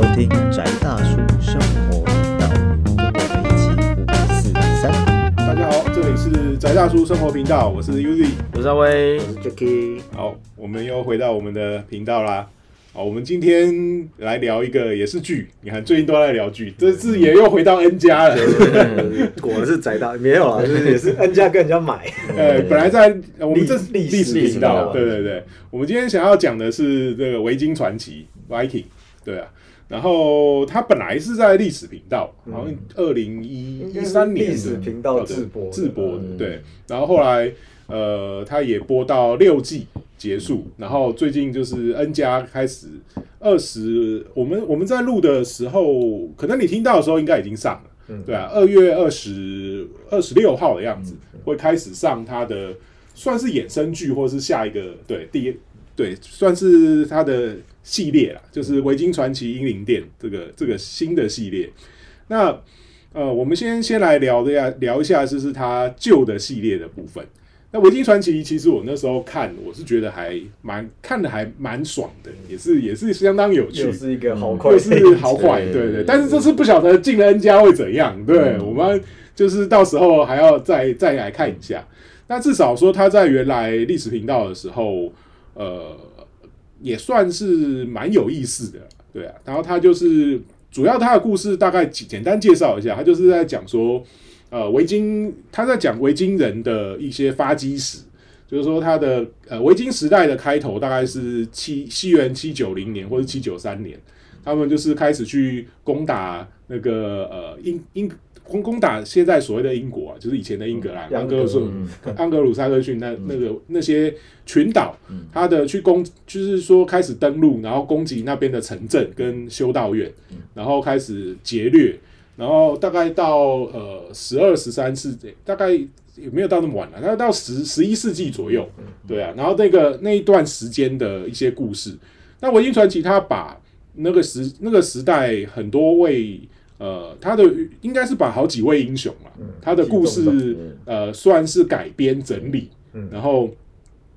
收听宅大叔生活频道，跟我们一起五四三。大家好，这里是宅大叔生活频道，我是 Uzi。我是阿威，我是 Jacky，好，我们又回到我们的频道啦。好，我们今天来聊一个也是剧，你看最近都在聊剧，这次也又回到 N 家了。果然是宅大，没有啊，就是也是 N 家跟人家买，呃，本来在呃我们这历历史频道，对对对，我们今天想要讲的是这个维京传奇 Viking，对啊。然后他本来是在历史频道，好像二零一一三年历史频道自播的自播的，对。然后后来呃，他也播到六季结束，然后最近就是 N 加开始二十，我们我们在录的时候，可能你听到的时候应该已经上了，对啊，二月二十二十六号的样子会开始上他的算是衍生剧，或是下一个对第一对算是它的系列啦，就是《维京传奇：英灵殿》这个这个新的系列。那呃，我们先先来聊的呀聊一下，就是它旧的系列的部分。那《维京传奇》其实我那时候看，我是觉得还蛮看的还蛮爽的，也是也是相当有趣又，是一个好快会，是好坏，对对。但是这次不晓得进了 N 家会怎样，对、我们就是到时候还要再再来看一下。那至少说他在原来历史频道的时候，呃，也算是蛮有意思的，对啊。然后他就是主要他的故事大概简单介绍一下，他就是在讲说，呃，维京他在讲维京人的一些发迹史，就是说他的呃维京时代的开头大概是七西元七九零年或者七九三年，他们就是开始去攻打那个呃英英攻攻打现在所谓的英国啊，就是以前的英格兰、嗯安格鲁安格鲁萨克逊那那个那些群岛，他的去攻就是说开始登陆，然后攻击那边的城镇跟修道院，然后开始劫掠，然后大概到呃十二十三世纪，大概也没有到那么晚了，那到十十一世纪左右，对啊，然后那个那一段时间的一些故事，那维京传奇他把那个时那个时代很多位呃，他的应该是把好几位英雄嘛，他的故事呃算是改编整理，然后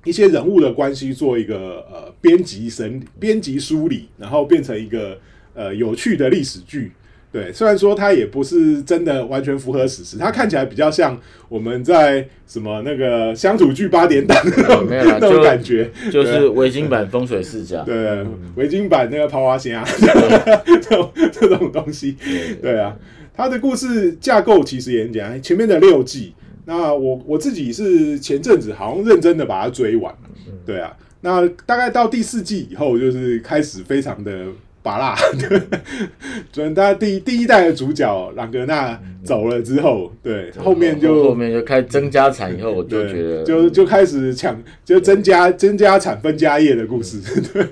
一些人物的关系做一个呃编辑审编辑梳理，然后变成一个呃有趣的历史剧。对，虽然说它也不是真的完全符合史实，它看起来比较像我们在什么那个乡土剧八点档那种那种感觉。就是维京版风水世家，对，维京版那个抛花仙啊，这种这种东西，对啊，它的故事架构其实也很简单，前面的六季，那我我自己是前阵子好像认真的把它追完了，对啊，那大概到第四季以后，就是开始非常的。拔辣，准他第第一代的主角朗格纳走了之后，对后面就后面就开始增加产以后，我就对，觉得就就开始抢，就增加增加产分家业的故事。对，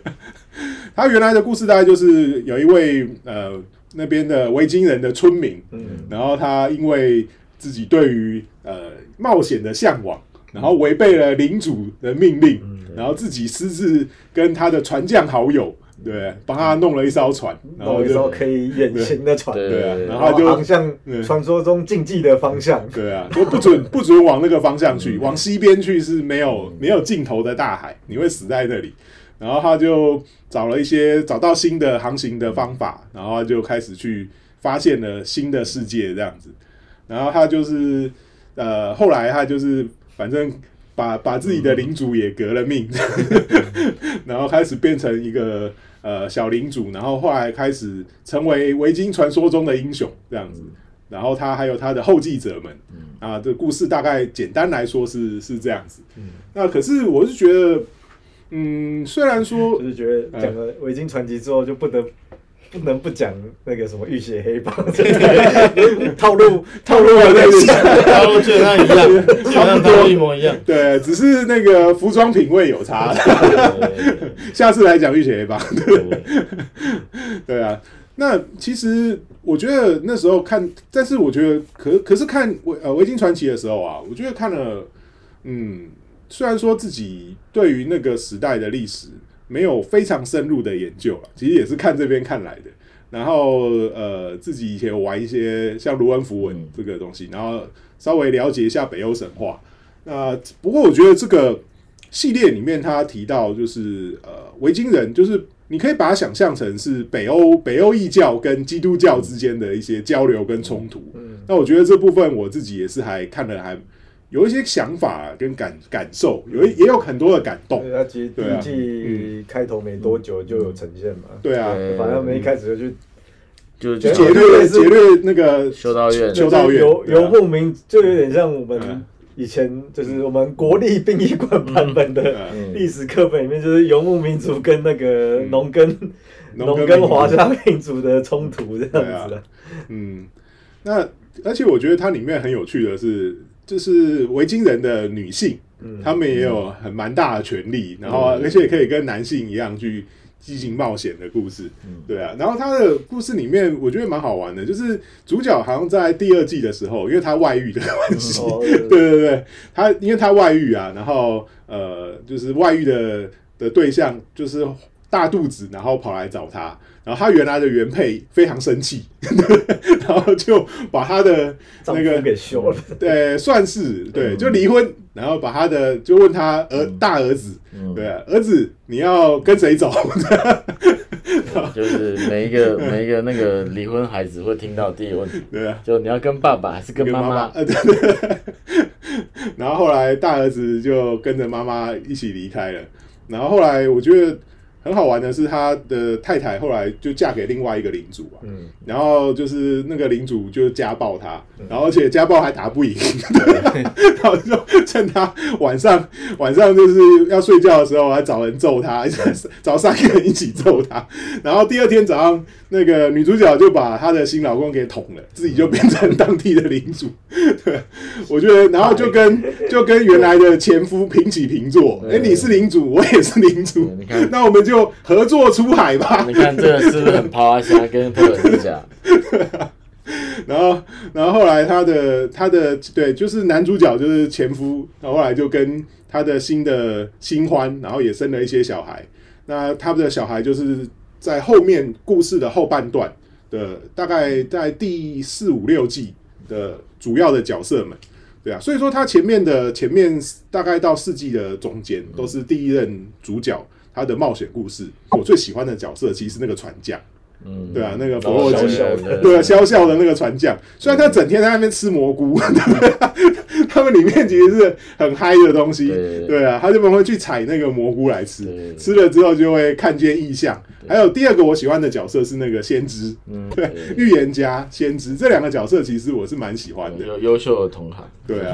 他原来的故事大概就是有一位呃那边的维京人的村民，然后他因为自己对于呃冒险的向往，然后违背了领主的命令，然后自己私自跟他的船匠好友，对，帮他弄了一艘船，然后弄一艘就可以远行的船，对对啊，然然后就后航向嗯。传说中禁忌的方向，对啊，就不准不准往那个方向去，往西边去是没有没有尽头的大海，你会死在那里。然后他就找了一些找到新的航行的方法，然后他就开始去发现了新的世界这样子。然后他就是呃，后来他就是反正把把自己的领主也革了命，然后开始变成一个呃小领主，然后后来开始成为维京传说中的英雄这样子。然后他还有他的后继者们，啊，这故事大概简单来说是是这样子。那可是我是觉得，嗯，虽然说就是觉得讲了维京传奇之后，就不得不能不讲那个什么浴血黑帮，套路套路有点像，套路基本上一样，基本上套路一模一样。对，只是那个服装品味有差。下次来讲浴血黑帮。对啊，那其实我觉得那时候看，但是我觉得可可是看维呃维京传奇的时候啊，我觉得看了，嗯，虽然说自己对于那个时代的历史没有非常深入的研究了，其实也是看这边看来的。然后呃，自己以前玩一些像卢恩符文这个东西，然后稍微了解一下北欧神话。那不过我觉得这个系列里面他提到就是呃维京人，就是你可以把它想象成是北欧北欧异教跟基督教之间的一些交流跟冲突。嗯，那我觉得这部分我自己也是还看了还有一些想法跟感感受，有一也有很多的感动。对。他其实第一季开头没多久就有呈现嘛，对啊，反正我们一开始就去就劫掠劫掠那个修道院。修道院游游牧民就有点像我们嗯。以前就是我们国立殡仪馆版本的嗯历史课本里面，就是游牧民族跟那个农耕农农耕华夏民族的冲突这样子的。嗯，那而且我觉得它里面很有趣的是，就是维京人的女性，嗯。她们也有很蛮大的权利，然后而且可以跟男性一样去进行冒险的故事，对啊。然后他的故事里面，我觉得蛮好玩的，就是主角好像在第二季的时候，因为他外遇的关系，哦对对 对，他因为他外遇啊，然后呃，就是外遇的的对象就是大肚子，然后跑来找他，然后他原来的原配非常生气，然后就把他的那个夫给休了，对，算是对，就离婚，然后把他的就问他儿大儿子，嗯对啊，儿子你要跟谁走？就是每一个每一个那个离婚孩子会听到第一个问题，对啊，就你要跟爸爸还是跟妈妈？呃，对对对。然后后来大儿子就跟着妈妈一起离开了。然后后来我觉得很好玩的是，他的太太后来就嫁给另外一个领主啊。嗯，然后就是那个领主就家暴他，然后而且家暴还打不赢，然后就趁他晚上晚上就是要睡觉的时候，还找人揍他，找三个人一起揍他。然后第二天早上，那个女主角就把她的新老公给捅了，自己就变成当地的领主。对，我觉得，然后就跟就跟原来的前夫平起平坐。哎，你是领主，我也是领主那我们就合作出海吧。你看这个是不是很抛虾跟破人之家？然后，然后后来他的他的对，就是男主角就是前夫，然后后来就跟他的新的新欢，然后也生了一些小孩。那他们的小孩就是在后面故事的后半段的，大概在第四五六季的主要的角色们，对啊，所以说他前面的前面大概到四季的中间都是第一任主角他的冒险故事。我最喜欢的角色其实是那个船匠。嗯，对啊，那个佛洛基小小的 对啊，小小的那个船匠，虽然他整天在那边吃蘑菇，他们里面其实是很嗨的东西，对。对啊，他就不会去采那个蘑菇来吃，吃了之后就会看见异象。还有第二个我喜欢的角色是那个先知，嗯，对，预言家、先知。这两个角色其实我是蛮喜欢的，有优秀的同行，对啊，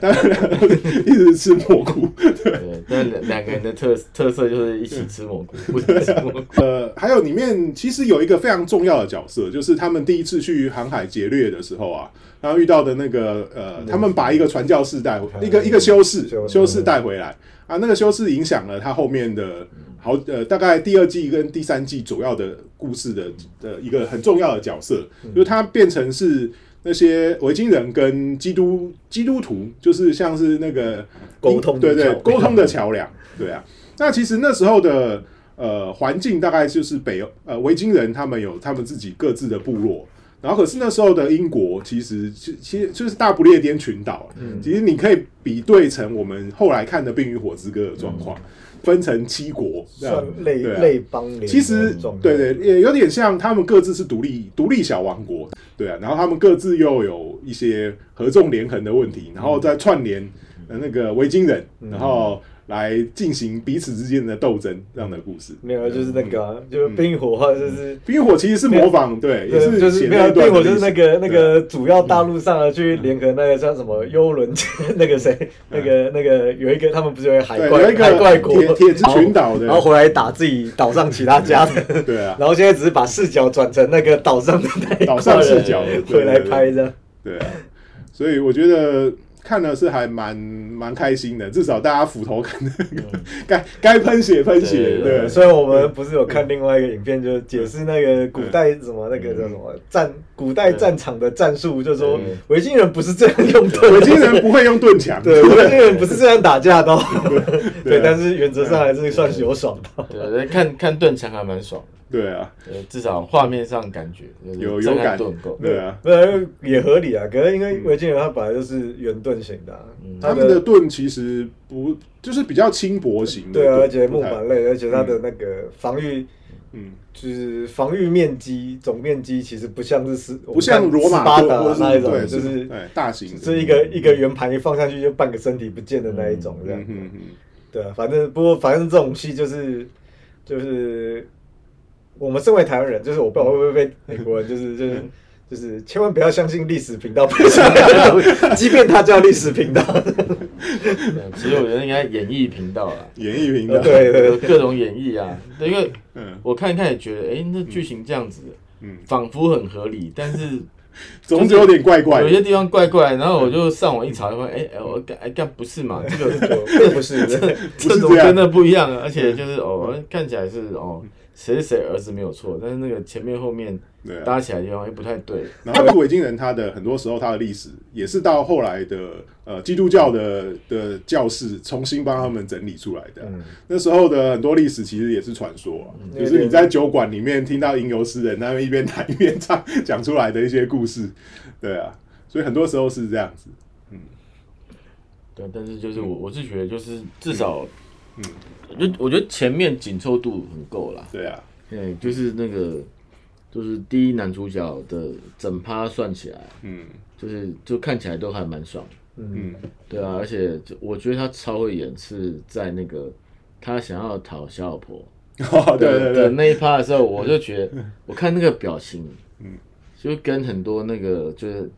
他们一直吃蘑菇，对，但两两个人的特特色就是一起吃蘑菇，不是吃蘑菇。呃，还有里面其实有一个非常重要的角色，就是他们第一次去航海劫掠的时候啊，然后遇到的那个呃，他们把一个传教士带回，一个一个修士修士。带回来。啊，那个修士影响了他后面的好呃，大概第二季跟第三季主要的故事的的一个很重要的角色，就是他变成是。那些维京人跟基督基督徒，就是像是那个沟通对对沟通的桥梁，对啊。那其实那时候的呃环境大概就是北欧呃维京人他们有他们自己各自的部落，然后可是那时候的英国其实其其实就是大不列颠群岛，嗯。其实你可以比对成我们后来看的《冰与火之歌》的状况，分成七国，这样。算类对啊。类邦联其实对对，也有点像他们各自是独立独立小王国，对啊，然后他们各自又有一些合纵连横的问题，然后再串联呃那个维京人，然后来进行彼此之间的斗争这样的故事。没有，就是那个啊，就是冰火话，就是冰火其实是模仿，对，也，是就是没有冰火就是那个那个主要大陆上的去联合那个叫什么幽轮，那个谁，那个那个有一个他们不是有海怪海怪国。铁铁之群岛的。然后回来打自己岛上其他家的，对啊，然后现在只是把视角转成那个岛上的岛上视角回来拍这样。对啊，所以我觉得看了是还蛮蛮开心的，至少大家斧头看那个 该该喷血喷血，对虽然我们不是有看另外一个影片，就解释那个古代什么那个叫什么战古代战场的战术，就说维京人不是这样用的，维京人不会用盾墙，对 维京人不是这样打架的。哦，对但是原则上还是算是有爽的。对，看看盾墙还蛮爽的。对啊，呃，至少画面上感觉有有感度很够。对啊，呃，也合理啊。可是因为维京人他本来就是圆盾型的、啊，他们的盾其实不就是比较轻薄型的，对啊，而且木板类，而且它的那个防御，嗯，就是防御面积总面积其实不像是斯，不像罗马巴达盾那一种，对就是对大型，是一个一个圆盘一放上去就半个身体不见的那一种，这样嗯。嗯嗯，对啊，反正不过反正这种戏就是就是我们身为台湾人，就是我不知道会不会被美国人就是就是就是千万不要相信历史频道，即便它叫历史频道。对其实我觉得应该演艺频道啊，演艺频道，对对有各种演绎啊。对，因为嗯我看一看也觉得，哎，那剧情这样子，嗯，仿佛很合理，但是 总之有点怪怪，有些地方怪怪。然后我就上网一查，发现，哎哎，我干哎干不是嘛？这个并不是，这 这种真的不一样啊？而且就是哦，看起来是哦，谁是谁儿子没有错，但是那个前面后面搭起来的地方又不太对。然后维京人他的很多时候他的历史也是到后来的呃基督教的的教士重新帮他们整理出来的。啊、嗯。那时候的很多历史其实也是传说啊，嗯。就是你在酒馆里面听到吟游诗人那边一边弹一边唱讲出来的一些故事，对啊，所以很多时候是这样子。嗯。对，但是就是我我是觉得就是至少，嗯我觉得我觉得前面紧凑度很够啦。对啊，对，就是那个就是第一男主角的整趴算起来，嗯。就是就看起来都还蛮爽。嗯。对啊，而且就我觉得他超会演，是在那个他想要讨小老婆 哦，对对对，的那一趴的时候，我就觉得我看那个表情，嗯就跟很多那个就是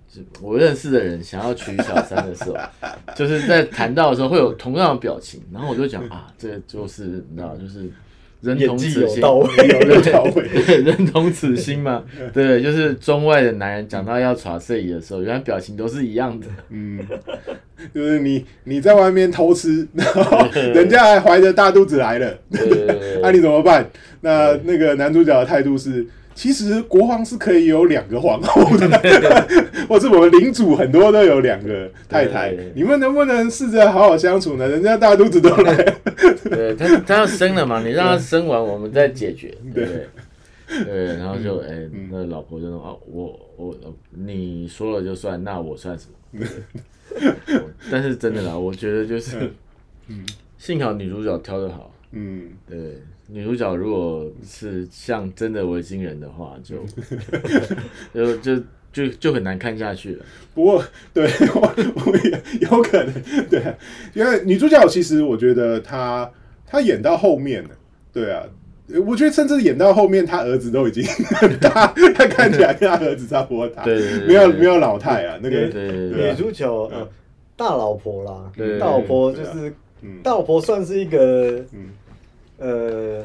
我认识的人想要娶小三的时候，就是在谈到的时候会有同样的表情，然后我就讲啊，这就是你知道，就是人同此心，人同此心嘛。对，就是中外的男人讲到要耍睡椅的时候，原来表情都是一样的。嗯，就是你你在外面偷吃，然后人家还怀着大肚子来了，对那你怎么办？那那个男主角的态度是，其实国王是可以有两个皇后的，或者我们领主很多都有两个太太。你们能不能试着好好相处呢？人家大肚子都来。了，对他他要生了嘛，你让他生完，我们再解决，对。不对？对，然后就哎、那老婆就说啊，我我你说了就算，那我算什么？但是真的啦，我觉得就是，幸好女主角挑的好，嗯，对，女主角如果是像真的维京人的话，就 就就就就很难看下去了。不过，对 我我也有可能，对啊，因为女主角其实我觉得她她演到后面了，对啊，我觉得甚至演到后面，她儿子都已经 很大，她看起来跟她儿子差不多大，对对对对没有没有老太啊，那对个女主角呃大老婆啦对，大老婆就是嗯大老婆算是一个嗯，呃，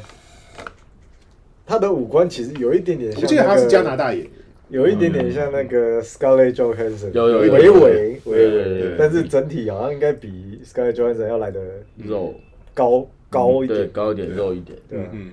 他的五官其实有一点点像，我记得他是加拿，大演员，有一点点像那个 Scarlett Johansson，有有有微微有对微对对微，但是整体好像应该比 Scarlett Johansson 要来的肉。高高一点，高一点，肉一点。对啊，嗯，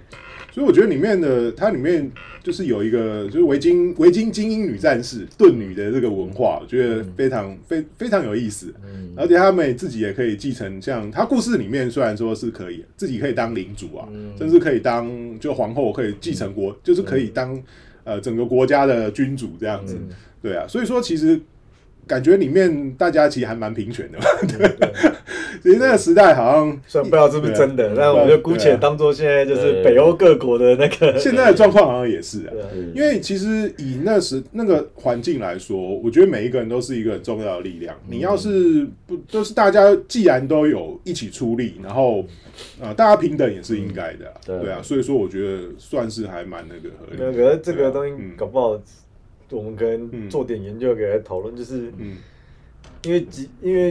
所以我觉得里面的它里面就是有一个就是维京维京精英女战士盾女的这个文化，我觉得非常非非常有意思。嗯。而且他们自己也可以继承，像他故事里面虽然说是可以自己可以当领主啊，嗯。甚至可以当就皇后，可以继承国，就是可以当呃整个国家的君主这样子，嗯。对啊，所以说其实感觉里面大家其实还蛮平权的嘛，对，其实那个时代好像虽然不知道是不是真的，但我们就姑且当做现在就是北欧各国的那个，现在的状况好像也是啊，因为其实以那时那个环境来说，我觉得每一个人都是一个很重要的力量。你要是不，就是大家既然都有一起出力，然后呃，大家平等也是应该的啊、对。对啊。所以说，我觉得算是还蛮那个合理那的。可是这个东西嗯。搞不好，我们可能做点研究给他讨论，就是嗯。因为几因为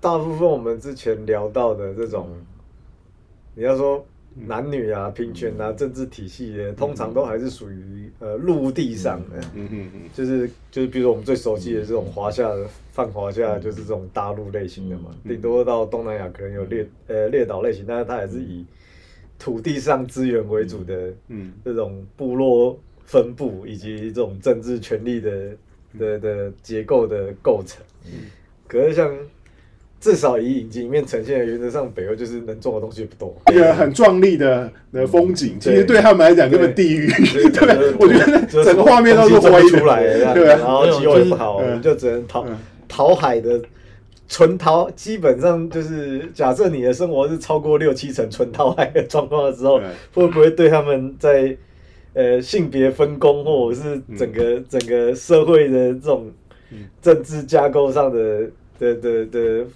大部分我们之前聊到的这种，你要说男女啊、平权啊、政治体系的，通常都还是属于呃陆地上的，嗯。嗯嗯就是就是比如说我们最熟悉的这种华夏的泛华夏，就是这种大陆类型的嘛，嗯。顶多到东南亚可能有列呃列岛类型，但是它还是以土地上资源为主的嗯。这种部落分布以及这种政治权力的的的结构的构成。可是像至少以影集里面呈现的，原则上北欧就是能种的东西不多。一个很壮丽的的风景，其实对他们来讲根本地狱。对 对，我觉得整个画面都是歪出来的，对，然后气候也不好，我们就只能逃逃海的。纯淘基本上就是假设你的生活是超过六七成纯淘海的状况的时候，会不会对他们在呃性别分工或者是整个整个社会的这种政治架构上的的的的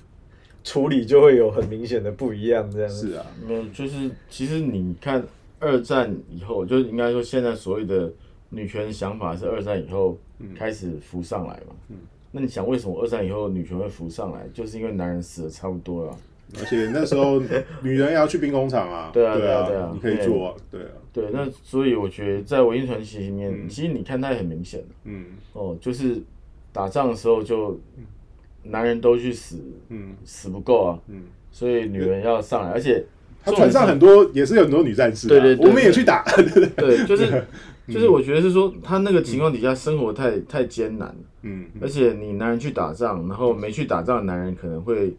处理就会有很明显的不一样？这样是啊，没有，就是其实你看二战以后，就应该说现在所谓的女权想法是二战以后开始浮上来嘛。嗯那你想为什么二战以后女权会浮上来？就是因为男人死的差不多了，而且那时候女人也要去兵工厂啊，对啊，对啊，对啊，你可以做啊，对啊，对。那所以我觉得在《文艺传奇》里面，其实你看它也很明显嗯，哦，就是打仗的时候就男人都去死，嗯，死不够啊，嗯，所以女人要上来，而且他船上很多也是有很多女战士，对对，我们也去打，对，就是。就是我觉得是说，他那个情况底下生活太太艰难嗯，而且你男人去打仗，然后没去打仗的男人可能会。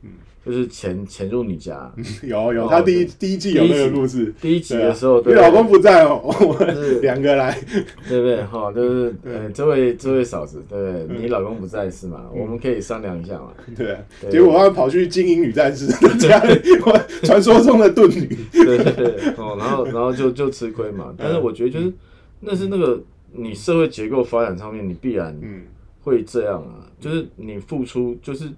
就是潜潜入你家，有有，他第一第一季有那个故事，第一集的时候，你老公不在哦，我们两个来，对不对？哈，就是呃，这位这位嫂子，对？你老公不在是吗？我们可以商量一下嘛。对，结果他跑去经营女战士家里，传说中的盾女，对对对，哦，然后然后就就吃亏嘛。但是我觉得就是那是那个你社会结构发展上面，你必然会这样啊，就是你付出就是。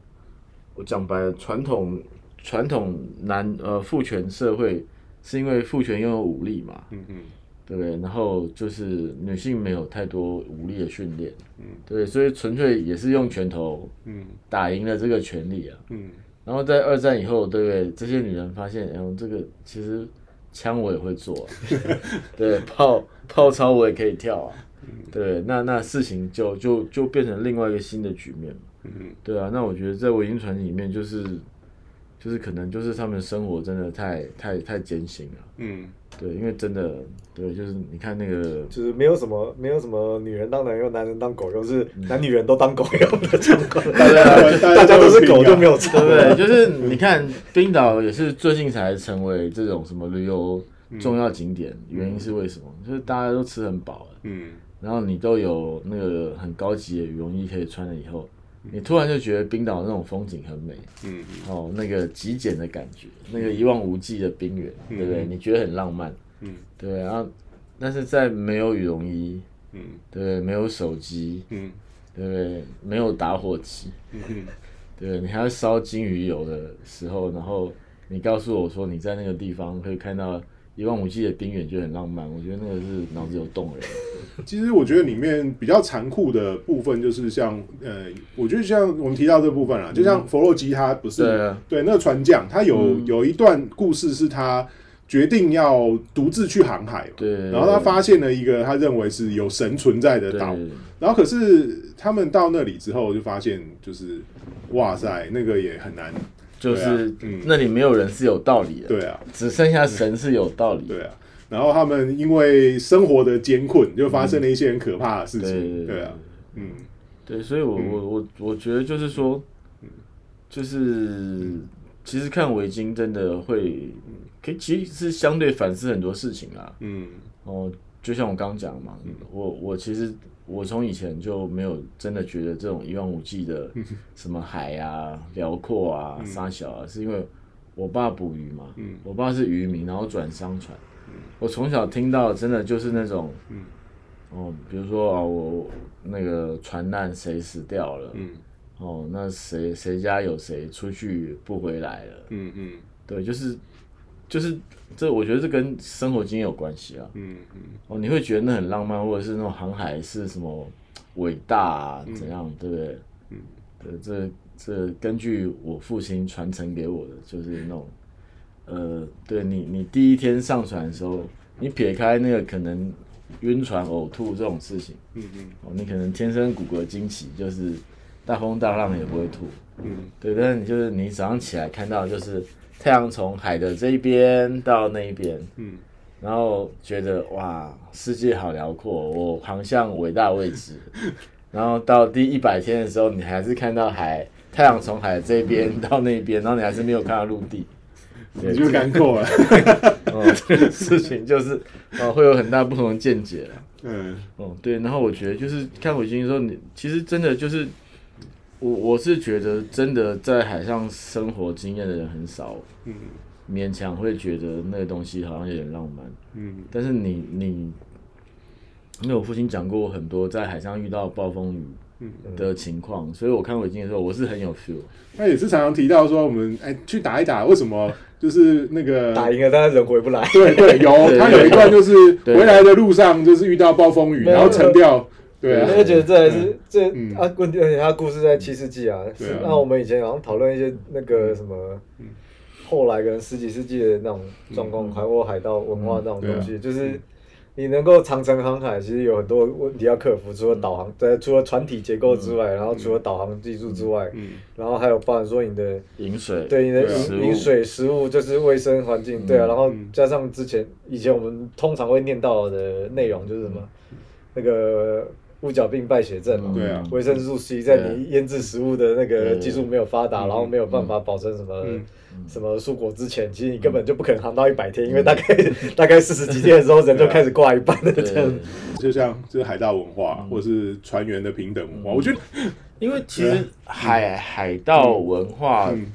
我讲白了，传统传统男呃父权社会是因为父权拥有武力嘛，嗯嗯，对不对？然后就是女性没有太多武力的训练，嗯，对，所以纯粹也是用拳头，嗯，打赢了这个权利啊，嗯，然后在二战以后，对不对？这些女人发现，哎，这个其实枪我也会做，对，炮炮操我也可以跳啊，对，那那事情就就就变成另外一个新的局面嘛。嗯，对啊，那我觉得在《维京传奇》里面，就是就是可能就是他们生活真的太太太艰辛了。嗯，对，因为真的对，就是你看那个，就是没有什么没有什么女人当男用，男人当狗用，是男女人都当狗用的状况。大家大家都是狗就没有错，对不对？就是你看冰岛也是最近才成为这种什么旅游重要景点，原因是为什么？就是大家都吃很饱了，嗯，然后你都有那个很高级的羽绒衣可以穿了以后。你突然就觉得冰岛那种风景很美，嗯，哦，那个极简的感觉，那个一望无际的冰原，对不对？你觉得很浪漫，嗯，对。然后，但是在没有羽绒衣，嗯，对，没有手机，嗯，对不对？没有打火机，嗯，对，你还要烧金鱼油的时候，然后你告诉我说你在那个地方可以看到。一望无际的冰原就很浪漫，我觉得那个是脑子有洞人。其实我觉得里面比较残酷的部分就是像呃，我觉得像我们提到这部分啊，就像弗洛基他不是对那个船匠，他有有一段故事是他决定要独自去航海，对，然后他发现了一个他认为是有神存在的岛，然后可是他们到那里之后就发现就是哇塞，那个也很难。就是那里没有人是有道理的，对啊，只剩下神是有道理，对啊。然后他们因为生活的艰困，就发生了一些很可怕的事情，对啊，嗯，对，所以我我我我觉得就是说，就是其实看围巾真的会，可以其实是相对反思很多事情啊，嗯，哦，就像我刚刚讲嘛，我我其实。我从以前就没有真的觉得这种一望无际的 什么海啊、辽阔啊、沙小啊，是因为我爸捕鱼嘛，我爸是渔民，然后转商船。我从小听到真的就是那种，哦，比如说啊，我那个船难谁死掉了，哦，那谁谁家有谁出去不回来了，嗯嗯，对，就是。就是这，我觉得这跟生活经验有关系啊。嗯嗯。哦，你会觉得那很浪漫，或者是那种航海是什么伟大啊？怎样，对不对？嗯。对，这这根据我父亲传承给我的，就是那种，呃，对你你第一天上船的时候，你撇开那个可能晕船、呕吐这种事情，嗯嗯。哦，你可能天生骨骼惊奇，就是大风大浪也不会吐。嗯。对，但是你就是你早上起来看到就是。太阳从海的这一边到那一边，嗯，然后觉得哇，世界好辽阔，我航向伟大位置。然后到第一百天的时候，你还是看到海太阳从海这边到那边，然后你还是没有看到陆地，对你就干过了。哦，这个事情就是哦，会有很大不同的见解了。嗯哦，对，然后我觉得就是看火星的时候，你其实真的就是我我是觉得真的在海上生活经验的人很少，嗯勉强会觉得那个东西好像有点浪漫，嗯但是你你，因为我父亲讲过很多在海上遇到暴风雨嗯，的情况，所以我看火星的时候，我是很有 feel。他也是常常提到说，我们哎去打一打，为什么 就是那个打赢了，但是人回不来。对对，有对他有一段就是回来的路上就是遇到暴风雨，然后沉掉。对啊。我，就觉得这还是这嗯。啊问题，而且他故事在七世纪啊。对啊。那我们以前好像讨论一些那个什么，后来跟十几世纪的那种状况，海或海盗文化那种东西，就是你能够长城航海，其实有很多问题要克服，除了导航，在除了船体结构之外，然后除了导航技术之外，嗯。然后还有包含说你的饮水，对你的饮饮水、食物，就是卫生环境，对啊，然后加上之前以前我们通常会念到的内容就是什么，那个乌角病败血症嘛，对啊。维生素 C 在你腌制食物的那个技术没有发达，嗯。然后没有办法保证什么嗯。什么蔬果之前，其实你根本就不可能扛到一百天，因为大概 大概四十几天的时候，人就开始挂一半了对。这样。就像这是海盗文化，或是船员的平等文化，我觉得 因为其实海海盗文化，嗯。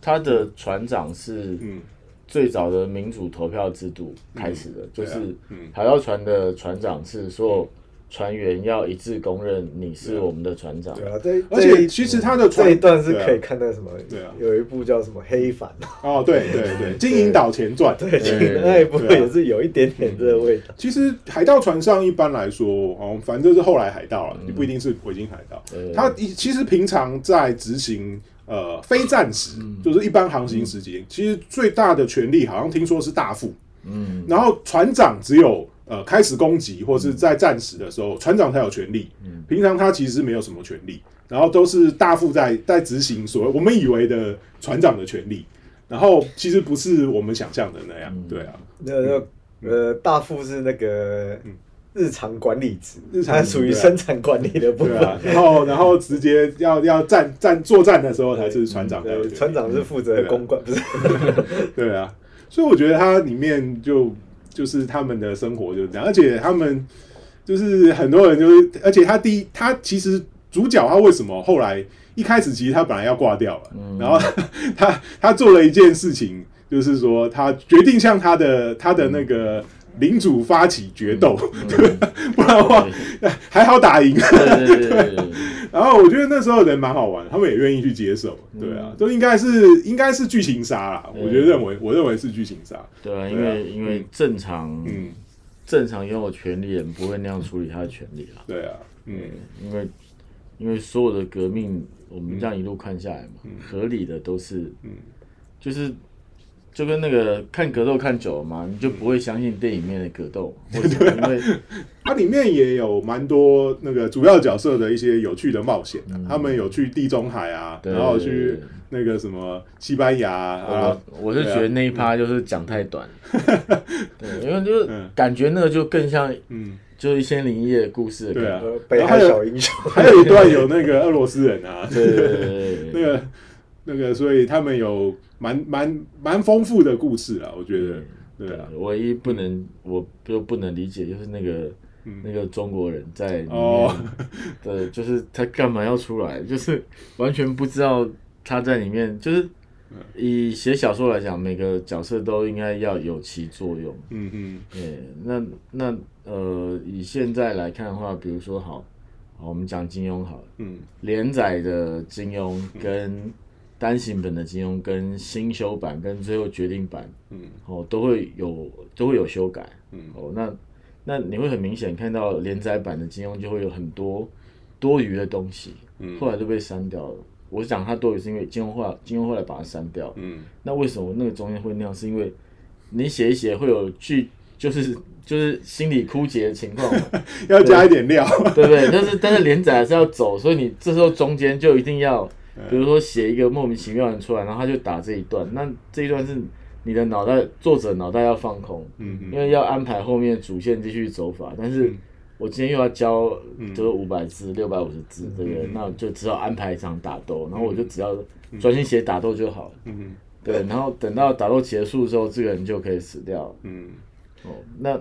它的船长是嗯。最早的民主投票制度开始的，就是海盗船的船长是所有船员要一致公认你是我们的船长。对啊，对而且其实他的船这一段是可以看到什么，对啊。有一部叫什么《黑帆》，哦，对对对，《金银岛前传》对，对那一部也是有一点点这个味。道。其实海盗船上一般来说，哦，反正是后来海盗了，你不一定是维京海盗。他一其实平常在执行呃非战时，就是一般航行时间，其实最大的权力好像听说是大副，嗯，然后船长只有呃开始攻击或是在战时的时候，船长才有权利。平常他其实没有什么权利，然后都是大副在在执行所谓我们以为的船长的权利，然后其实不是我们想象的那样。对啊，那那呃，大副是那个日常管理职，日常属于生产管理的部分。对啊，然后然后直接要要战战作战的时候才是船长才有对，船长是负责公关，不是？对啊，所以我觉得它里面就就是他们的生活就是这样，而且他们就是很多人就是，而且他第一，他其实主角他为什么后来一开始其实他本来要挂掉了，然后 他他做了一件事情，就是说他决定向他的他的那个领主发起决斗，不然的话还好打赢。对对对对 对，然后我觉得那时候人蛮好玩，他们也愿意去接受，对啊，都应该是应该是剧情杀啦，我觉得认为我认为是剧情杀，对啊，因为因为正常嗯，正常拥有权利的人不会那样处理他的权利啦，对啊，嗯。因为因为所有的革命，我们这样一路看下来嘛，合理的都是嗯，就是就跟那个看格斗看久了嘛，你就不会相信电影里面的格斗，为什么？因为它里面也有蛮多那个主要角色的一些有趣的冒险啊他们有去地中海啊，对然后对对去那个什么西班牙啊我，我是觉得那一趴就是讲太短，对，因为就是嗯。感觉那个就更像嗯，就是一千零一夜的故事的感觉，对啊。呃，北海小英雄，还有一段有那个俄罗斯人啊，对对对對那对。个那个，所以他们有蛮蛮蛮丰富的故事啊，我觉得，对啊，唯一不能我就不能理解就是那个。那个中国人在里面哦 对，就是他干嘛要出来？就是完全不知道他在里面。就是以写小说来讲，每个角色都应该要有其作用。嗯嗯对，那那呃，以现在来看的话，比如说好，好我们讲金庸好了，嗯连载的金庸跟单行本的金庸跟新修版跟最后决定版，嗯哦，都会有都会有修改。嗯哦，那那你会很明显看到连载版的金庸就会有很多多余的东西，嗯后来都被删掉了。我讲它多余是因为金庸后来金庸后来把它删掉。嗯那为什么那个中间会那样？是因为你写一写会有剧，就是就是心理枯竭的情况，要加一点料，对不对？但是但是连载还是要走，所以你这时候中间就一定要，嗯比如说写一个莫名其妙的人出来，然后他就打这一段，那这一段是你的脑袋作者脑袋要放空，嗯嗯。因为要安排后面主线继续走法，但是我今天又要教，就是五百字、六百五十字，对不对？那就只好安排一场打斗，然后我就只要专心写打斗就好了。嗯。对，然后等到打斗结束之后，这个人就可以死掉。嗯。哦，那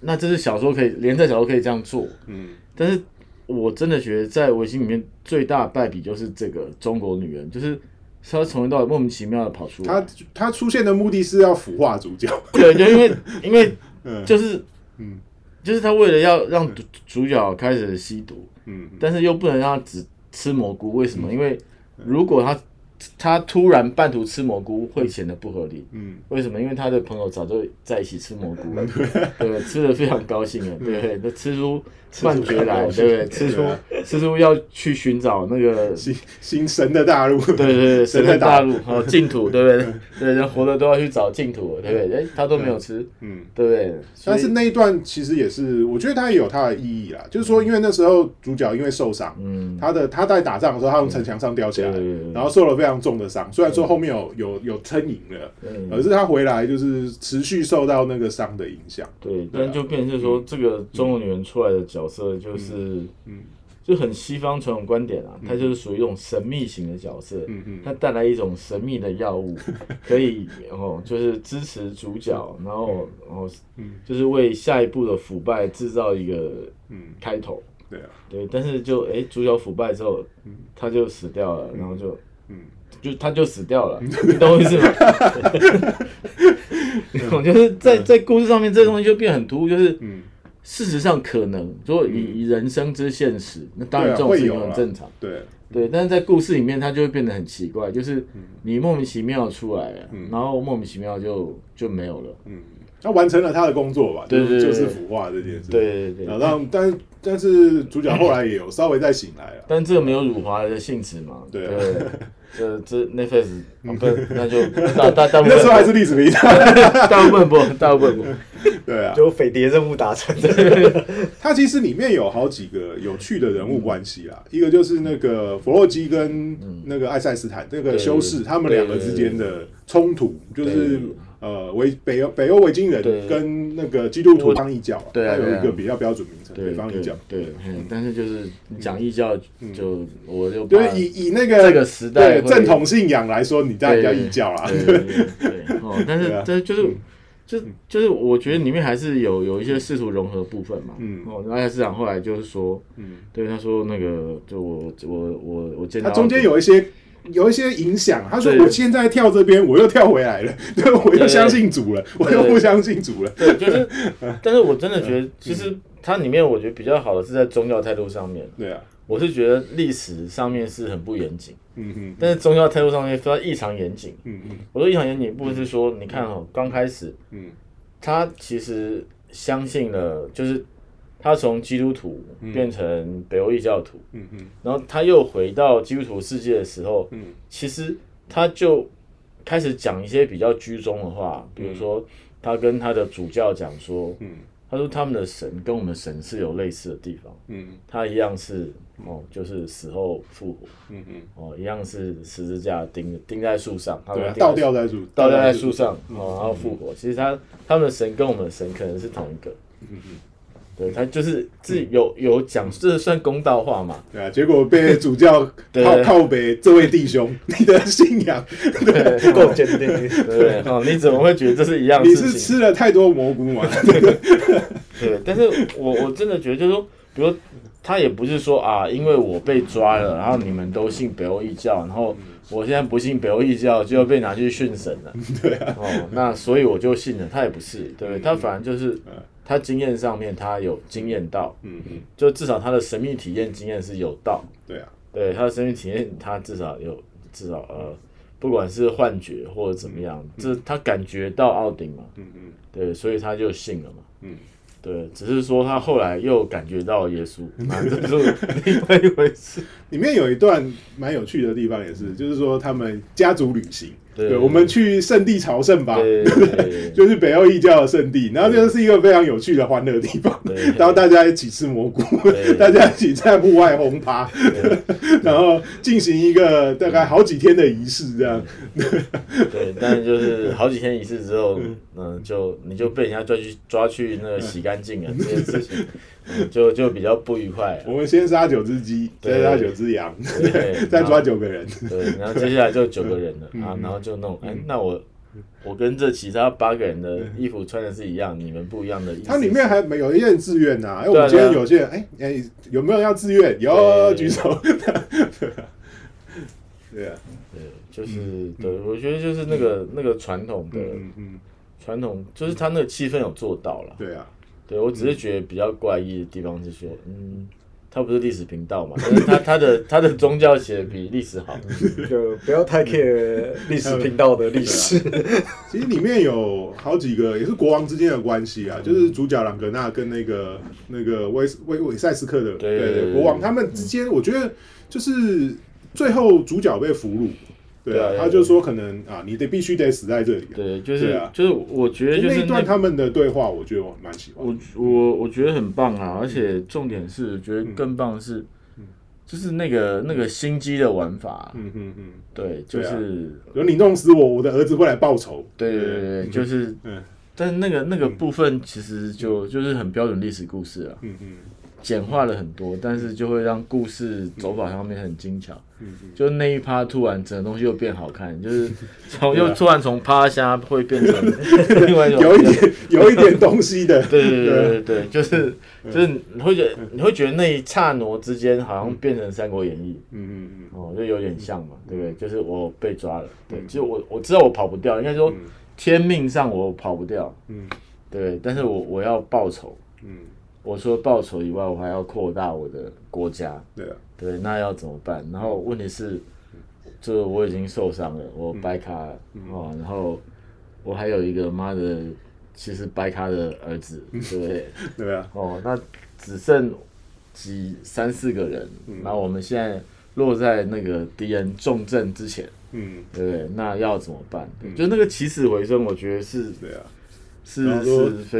那这是小说可以连载小说可以这样做，嗯。但是我真的觉得在维新里面最大的败笔就是这个中国女人，就是她从头到尾莫名其妙的跑出来。她她出现的目的是要腐化主角。对，就因为 因为嗯就是嗯就是她为了要让主主角开始吸毒，嗯但是又不能让他只吃蘑菇，为什么？因为如果他他突然半途吃蘑菇，会显得不合理。嗯为什么？因为他的朋友早就在一起吃蘑菇了，对？吃的非常高兴了，对？那吃出幻觉来，对不对？吃出吃出要去寻找那个，新新神的大陆。对对对，神的的大陆哦净土，对不对？对，人活着都要去找净土，对不对？哎，他都没有吃，嗯。对不对？但是那一段其实也是，我觉得它也有它的意义啦。就是说，因为那时候主角因为受伤，嗯，他的他在打仗的时候，他从城墙上掉下来对对对，然后受了非常重的伤。虽然说后面有有有撑赢了，嗯可是他回来就是持续受到那个伤的影响。对，但就变成是说，这个中国女人出来的角色就是，嗯就很西方传统观点啊，它就是属于一种神秘型的角色，嗯嗯。它带来一种神秘的药物，可以哦，就是支持主角，然后然后嗯。就是为下一步的腐败制造一个嗯，开头。对啊，对，但是就哎，主角腐败之后，他就死掉了，然后就嗯。就他就死掉了，你懂我意思吗？我就是在在故事上面，这个东西就变很突兀，就是嗯，事实上可能，如果以以人生之现实，那当然这种事情很正常，对，对。但是在故事里面，它就会变得很奇怪，就是你莫名其妙出来了，然后莫名其妙就就没有了，嗯，他完成了他的工作吧，就是对对对。就是腐化这件事。，对对对。然后让但但是主角后来也有稍微再醒来了。但这个没有辱华的性质嘛，对啊这这 Netflix 啊不，那就 大大大部分那时候还是历史迷 大部分不，大部分不，对啊，就匪谍任务达成。它其实里面有好几个有趣的人物关系啦，一个就是那个弗洛基跟那个爱塞斯坦那个修士，他们两个之间的冲突，就是呃维北欧北欧维京人对跟那个基督徒当异教啊，它对啊对啊有一个比较标准名称，对北方异教。对，嗯，但是就是你讲异教，就我就对怕，以以那个这个时代正统信仰来说，你当然叫异教啦。对但是 对啊这就是。就就是我觉得里面还是有有一些试图融合的部分嘛，嗯哦，然后市长后来就是说，嗯，对他说那个就我我我我见到他中间有一些有一些影响。他说我现在跳这边，我又跳回来了，对，我又相信主了，我又不相信主了。对，就是，但是我真的觉得，其实它里面我觉得比较好的是在宗教态度上面，对啊，我是觉得历史上面是很不严谨，嗯嗯但是宗教态度上面非常异常严谨。嗯嗯。我说异常严谨，不是说，你看哦，刚开始嗯。他其实相信了，就是他从基督徒变成北欧异教徒，嗯嗯。然后他又回到基督徒世界的时候，嗯。其实他就开始讲一些比较居中的话，比如说他跟他的主教讲说，嗯。他说他们的神跟我们神是有类似的地方，嗯。他一样是哦，就是死后复活，嗯嗯，哦，一样是十字架钉钉在树上，他们倒吊在树，倒吊在树上，哦，然后复活。其实他他们的神跟我们的神可能是同一个，嗯嗯，对他就是自己有有讲，这算公道话嘛？对啊，结果被主教 对靠靠北，这位弟兄，你的信仰，对不够坚定。对？哦，你怎么会觉得这是一样你是？吃了太多蘑菇吗？对，但是我我真的觉得，就是说，比如他也不是说啊，因为我被抓了，然后你们都信北欧异教，然后我现在不信北欧异教，就要被拿去训神了。对啊。哦，那所以我就信了，他也不是，对？他反而就是他经验上面他有经验到，嗯嗯，就至少他的神秘体验经验是有到，对啊，对他的神秘体验，他至少有至少呃，不管是幻觉或者怎么样，这他感觉到奥丁嘛，嗯嗯。对，所以他就信了嘛。嗯，对，只是说他后来又感觉到耶稣，啊，这就是另外一回事。里面有一段蛮有趣的地方，也是，就是说他们家族旅行，对，我们去圣地朝圣吧，对对对。就是北欧异教的圣地，然后这是一个非常有趣的欢乐地方，对然后大家一起吃蘑菇，对。大家一起在户外轰趴，然后进行一个大概好几天的仪式，这样，对，但是就是好几天仪式之后，嗯，就你就被人家抓去抓去那个洗干净了，这件事情，嗯就就比较不愉快我们先杀九只鸡，对。再杀九只羊，对 再抓九个人，对，然后接下来就九个人了嗯。啊，然后就弄，哎，那我我跟这其他八个人的衣服穿的是一样，你们不一样的意思。它里面还没有一些人自愿呐，因为我对啊们今天对啊。有些人，哎哎，有没有要自愿？有举手，对。啊，对啊，对，就是对，我觉得就是那个那个传统的嗯嗯，传统，就是他那个气氛有做到了。对啊，对我只是觉得比较怪异的地方是说，嗯，他不是历史频道嘛，但是他他的他的宗教写的比历史好。就不要太 care 历史频道的历史。其实里面有好几个也是国王之间的关系啊，就是主角朗格纳跟那个那个威威韦塞斯克的对对对对国王，他们之间，我觉得就是最后主角被俘虏，对啊他就说可能啊，你得必须得死在这里。对，就是、啊。就是我觉得就是那他们的对话，我觉得我蛮喜欢。我我我觉得很棒啊，而且重点是，我觉得更棒的是，就是那个那个心机的玩法，嗯嗯嗯，对，就是如果你弄死我，我的儿子会来报仇。对对对对，就是，嗯。但是那个那个部分其实就就是很标准历史故事啊，嗯嗯简化了很多，但是就会让故事走法上面很精巧。嗯嗯，就那一趴突然整个东西又变好看，就是 从又突然从趴下会变成 另外一种，有一点有一点东西的。对对对对对对，就是就是你会觉得你会觉得那一刹那之间好像变成《三国演义。嗯嗯嗯》哦，就有点像嘛，对不对？就是我被抓了，对，其实我我知道我跑不掉，应该说天命上我跑不掉，嗯。对，但是我我要报仇，嗯，我除了报仇以外，我还要扩大我的国家，对啊，对，那要怎么办？然后问题是，这我已经受伤了，我白卡了、哦，然后我还有一个妈的，其实白卡的儿子，对不对？对啊，哦，那只剩几三四个人，然后我们现在落在那个敌人重症之前，嗯，对不对？那要怎么办？就那个起死回生，我觉得是对啊。是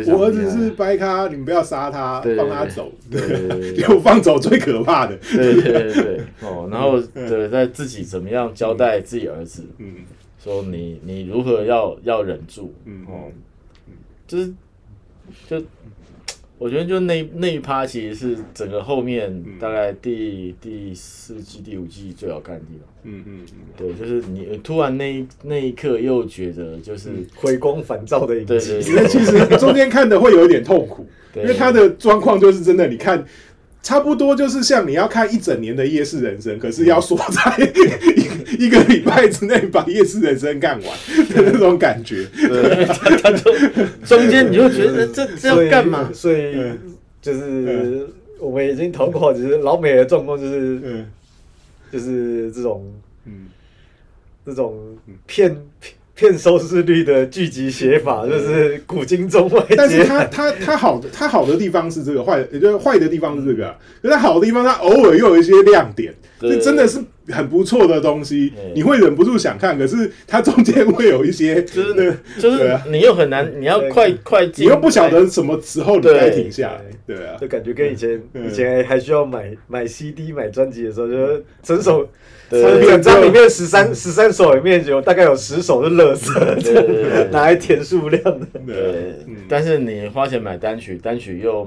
是。我儿子是掰咖，你们不要杀他，放他走。对对对 对。有放走最可怕的。对对对对。哦，然后对在自己怎么样交代自己儿子，嗯。说你你如何要要忍住，嗯。哦，就是就我觉得就那那一趴其实是整个后面大概第第四季第五季最好看的地方。嗯嗯嗯，对，就是你突然那一那一刻又觉得就是回光返照的一集对对，對其实中间看的会有一点痛苦，因为他的状况就是真的，你看。差不多就是像你要看一整年的夜市人生，可是要锁在 一一个礼拜之内把夜市人生干完的那种感觉。对，他他就中间你就觉得这这要干嘛？所以就是我们已经投过，就是老美的状况就是嗯。就是这种嗯。这种骗骗骗收视率的剧集写法，就是古今中外但是皆他他他好的他好的地方是这个，坏也就是坏的地方是这个啊。可是他好的地方，他偶尔又有一些亮点，对这真的是很不错的东西，你会忍不住想看。可是它中间会有一些，就是呢就是你又很难，你要快快，你又不晓得什么时候你该停下来，对啊。就，感觉跟以前嗯以前还需要买买 CD 买专辑的时候，就是整首 对。整张里面十三十三首里面有大概有十首是垃圾，对对对对 拿来填数量的。对但是你花钱买单曲，单曲又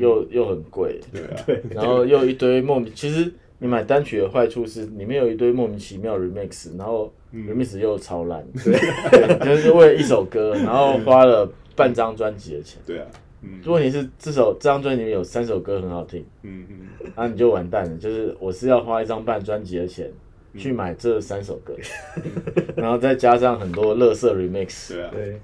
又又很贵，对啊，对，然后又一堆莫名，其实你买单曲的坏处是里面有一堆莫名其妙 remix，然后 remix 又超烂，对，就是为了一首歌，然后花了半张专辑的钱。对啊，嗯。问题是这首这张专辑里面有三首歌很好听，嗯嗯，那你就完蛋了，就是我是要花一张半专辑的钱去买这三首歌，然后再加上很多乐色 remix，对啊，对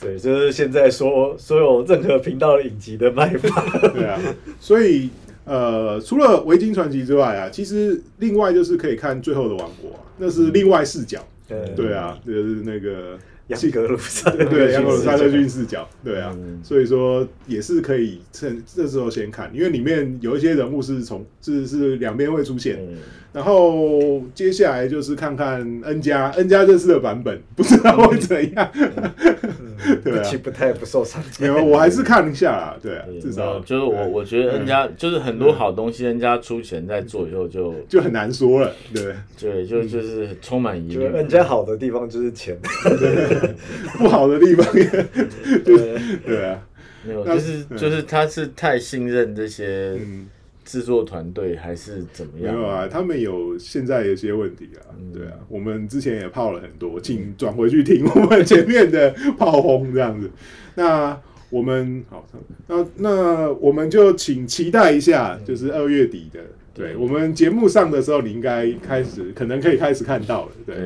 对，就是现在说所有任何频道的影集的卖法，对啊，所以呃，除了《维京传奇》之外啊，其实另外就是可以看《最后的王国》啊，那是另外视角。嗯。对。啊，就是那个杨格鲁萨对对，杨格鲁萨特逊视角，对啊，嗯。所以说也是可以趁这时候先看，因为里面有一些人物是从是是两边会出现，嗯，然后接下来就是看看 N 加 N 加这次的版本，不知道会怎样。对啊不，不太不受伤。没有，我还是看一下啦。对啊，至少就是我，我觉得 N 加就是很多好东西，，N 加出钱在做以后就就很难说了。对，对，就就是充满疑虑。觉得人家好的地方就是钱，不好的地方也 对，对啊。没有，那就是就是他是太信任这些嗯，制作团队，还是怎么样？没有啊，他们有现在有些问题啊。对啊，我们之前也泡了很多，请转回去听我们前面的炮轰这样子。那我们好，那那我们就请期待一下，就是二月底的。对我们节目上的时候，你应该开始，可能可以开始看到了。对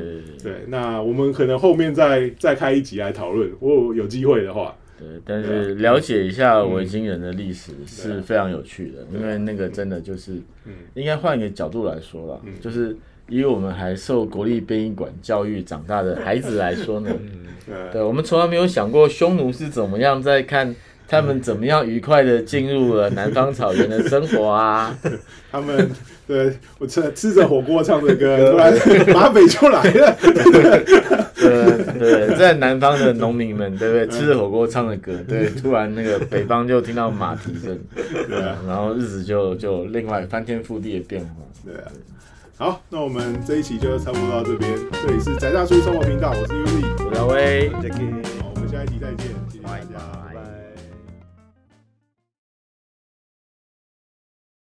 对那我们可能后面再再开一集来讨论，如果有机会的话。对，但是了解一下维京人的历史是非常有趣的，因为那个真的就是，应该换一个角度来说啦，就是以我们还受国立殡仪馆教育长大的孩子来说呢，对，我们从来没有想过匈奴是怎么样在看他们怎么样愉快的进入了南方草原的生活啊，他们对我吃吃着火锅唱着歌，突然马北就来了。对对，在南方的农民们，对不对？吃着火锅唱着歌，对，突然那个北方就听到马蹄声，对啊，然后日子就就另外翻天覆地的变化。对啊，好，那我们这一期就差不多到这边。这里是宅大叔生活频道，我是 Uzi，我是阿威。Jackie 好，我们下一集再见，谢谢大家。